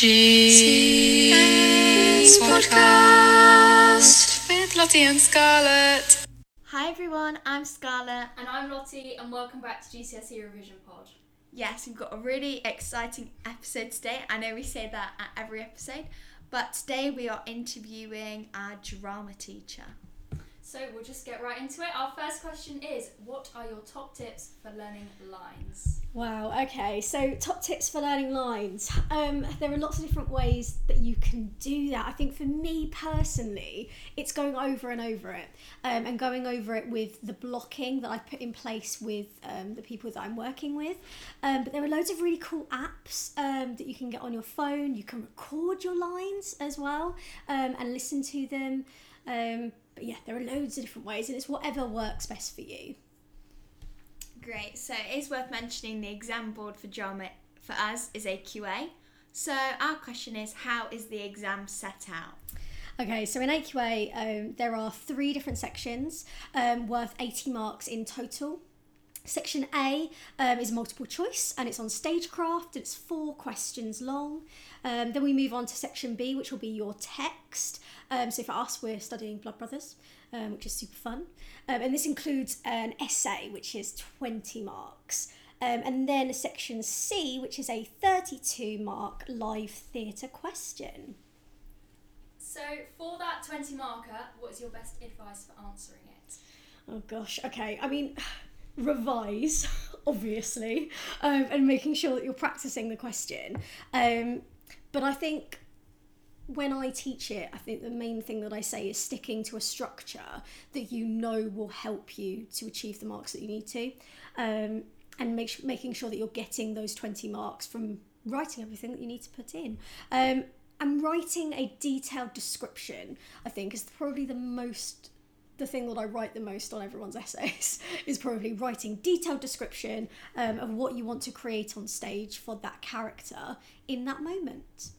GCS Podcast with Lottie and Scarlett. Hi everyone, I'm Scarlett. And I'm Lottie, and welcome back to GCSE Revision Pod. Yes, we've got a really exciting episode today. I know we say that at every episode, but today we are interviewing our drama teacher. So we'll just get right into it. Our first question is What are your top tips for learning lines? Wow, okay. So, top tips for learning lines. Um, there are lots of different ways that you can do that. I think for me personally, it's going over and over it um, and going over it with the blocking that I put in place with um, the people that I'm working with. Um, but there are loads of really cool apps um, that you can get on your phone. You can record your lines as well um, and listen to them. But yeah, there are loads of different ways, and it's whatever works best for you. Great, so it is worth mentioning the exam board for drama for us is AQA. So, our question is how is the exam set out? Okay, so in AQA, um, there are three different sections um, worth 80 marks in total. Section A um, is multiple choice and it's on stagecraft and it's four questions long. Um, then we move on to section B, which will be your text. Um, so for us, we're studying Blood Brothers, um, which is super fun. Um, and this includes an essay, which is 20 marks. Um, and then section C, which is a 32 mark live theatre question. So, for that 20 marker, what is your best advice for answering it? Oh gosh, okay. I mean, revise, obviously, um, and making sure that you're practicing the question. Um, but I think when I teach it, I think the main thing that I say is sticking to a structure that you know will help you to achieve the marks that you need to, um, and make, making sure that you're getting those 20 marks from writing everything that you need to put in. Um, and writing a detailed description, I think, is probably the most the thing that I write the most on everyone's essays is probably writing detailed description um, of what you want to create on stage for that character in that moment.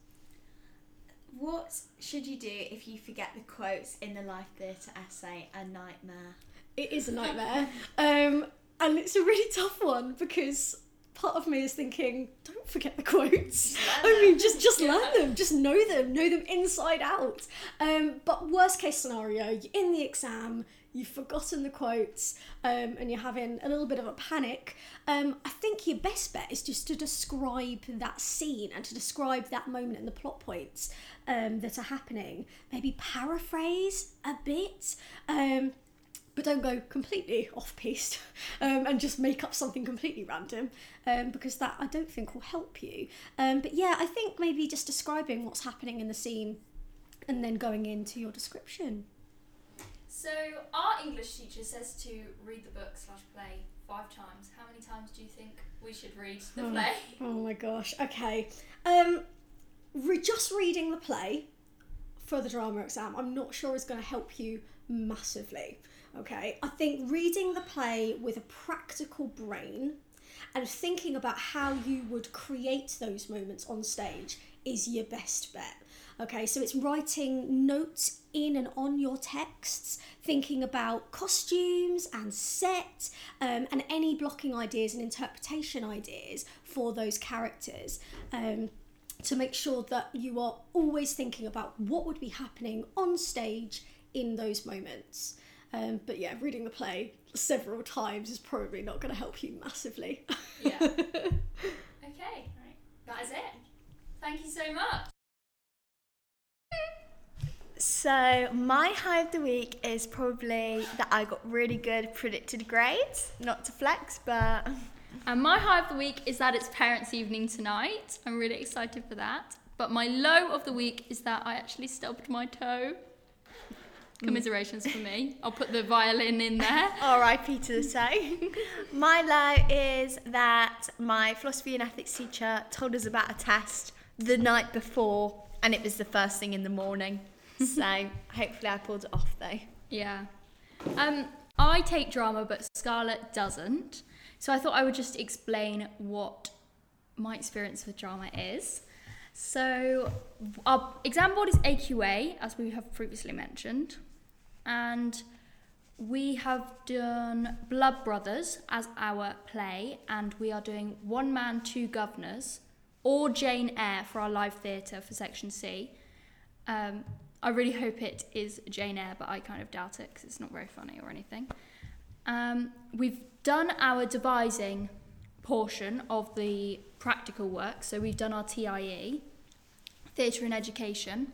What should you do if you forget the quotes in the live theatre essay? A nightmare. It is a nightmare, um, and it's a really tough one because part of me is thinking, don't forget the quotes. I mean, just just learn them, just know them, know them inside out. Um, but worst case scenario, you're in the exam, you've forgotten the quotes, um, and you're having a little bit of a panic. Um, I think your best bet is just to describe that scene and to describe that moment and the plot points um, that are happening. Maybe paraphrase a bit. But don't go completely off piste um, and just make up something completely random um, because that I don't think will help you. Um, but yeah, I think maybe just describing what's happening in the scene and then going into your description. So, our English teacher says to read the book slash play five times. How many times do you think we should read the Oh. play? Oh my gosh. Okay. Um, re- just reading the play for the drama exam, I'm not sure is going to help you massively. Okay. I think reading the play with a practical brain and thinking about how you would create those moments on stage is your best bet. Okay, so it's writing notes in and on your texts, thinking about costumes and set, um, and any blocking ideas and interpretation ideas for those characters. Um, to make sure that you are always thinking about what would be happening on stage in those moments. Um, but yeah, reading the play several times is probably not going to help you massively. Yeah. Okay, right. That is it. Thank you so much. So, my high of the week is probably that I got really good predicted grades. Not to flex, but And my high of the week is that it's parents' evening tonight. I'm really excited for that. But my low of the week is that I actually stubbed my toe. Commiserations for me. I'll put the violin in there. RIP to the toe. my low is that my philosophy and ethics teacher told us about a test the night before, and it was the first thing in the morning. So, hopefully, I pulled it off though. Yeah. Um, I take drama, but Scarlett doesn't. So I thought I would just explain what my experience with drama is. So our exam board is AQA, as we have previously mentioned, and we have done Blood Brothers as our play, and we are doing One Man, Two Guvnors, or Jane Eyre for our live theatre for section C. Um, I really hope it is Jane Eyre, but I kind of doubt it because it's not very funny or anything. Um, we've done our devising portion of the practical work, so we've done our TIE, Theatre and Education,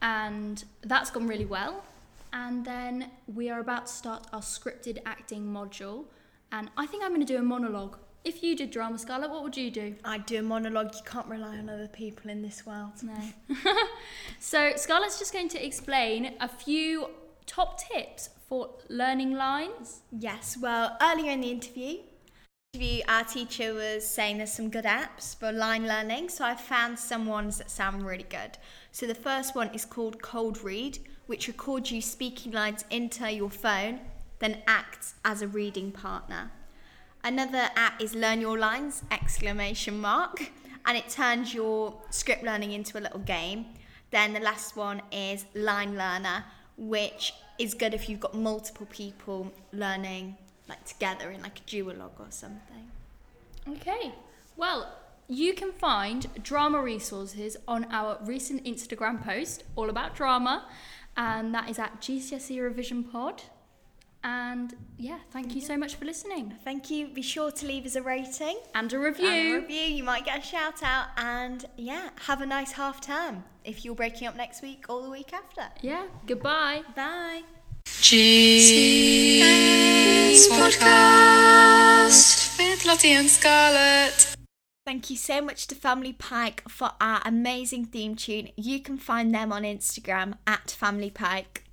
and that's gone really well. And then we are about to start our scripted acting module, and I think I'm going to do a monologue. If you did drama, Scarlett, what would you do? I'd do a monologue. You can't rely on other people in this world. No. so Scarlett's just going to explain a few top tips for learning lines. Yes, well, earlier in the interview, interview, our teacher was saying there's some good apps for line learning, so I found some ones that sound really good. So the first one is called Cold Read, which records you speaking lines into your phone, then acts as a reading partner. Another app is Learn Your Lines exclamation mark, and it turns your script learning into a little game. Then the last one is Line Learner, which is good if you've got multiple people learning like together in like a duologue or something. Okay. Well, you can find drama resources on our recent Instagram post all about drama, and that is at GCSE Revision Pod. And yeah, thank you so much for listening Thank you. Be sure to leave us a rating and a and review. a review. You might get a shout out. And yeah, have a nice half term if you're breaking up next week or the week after. Yeah, goodbye. Bye. Podcast with Lottie and Scarlett. Thank you so much to Family Pike for our amazing theme tune. You can find them on Instagram at Family Pike.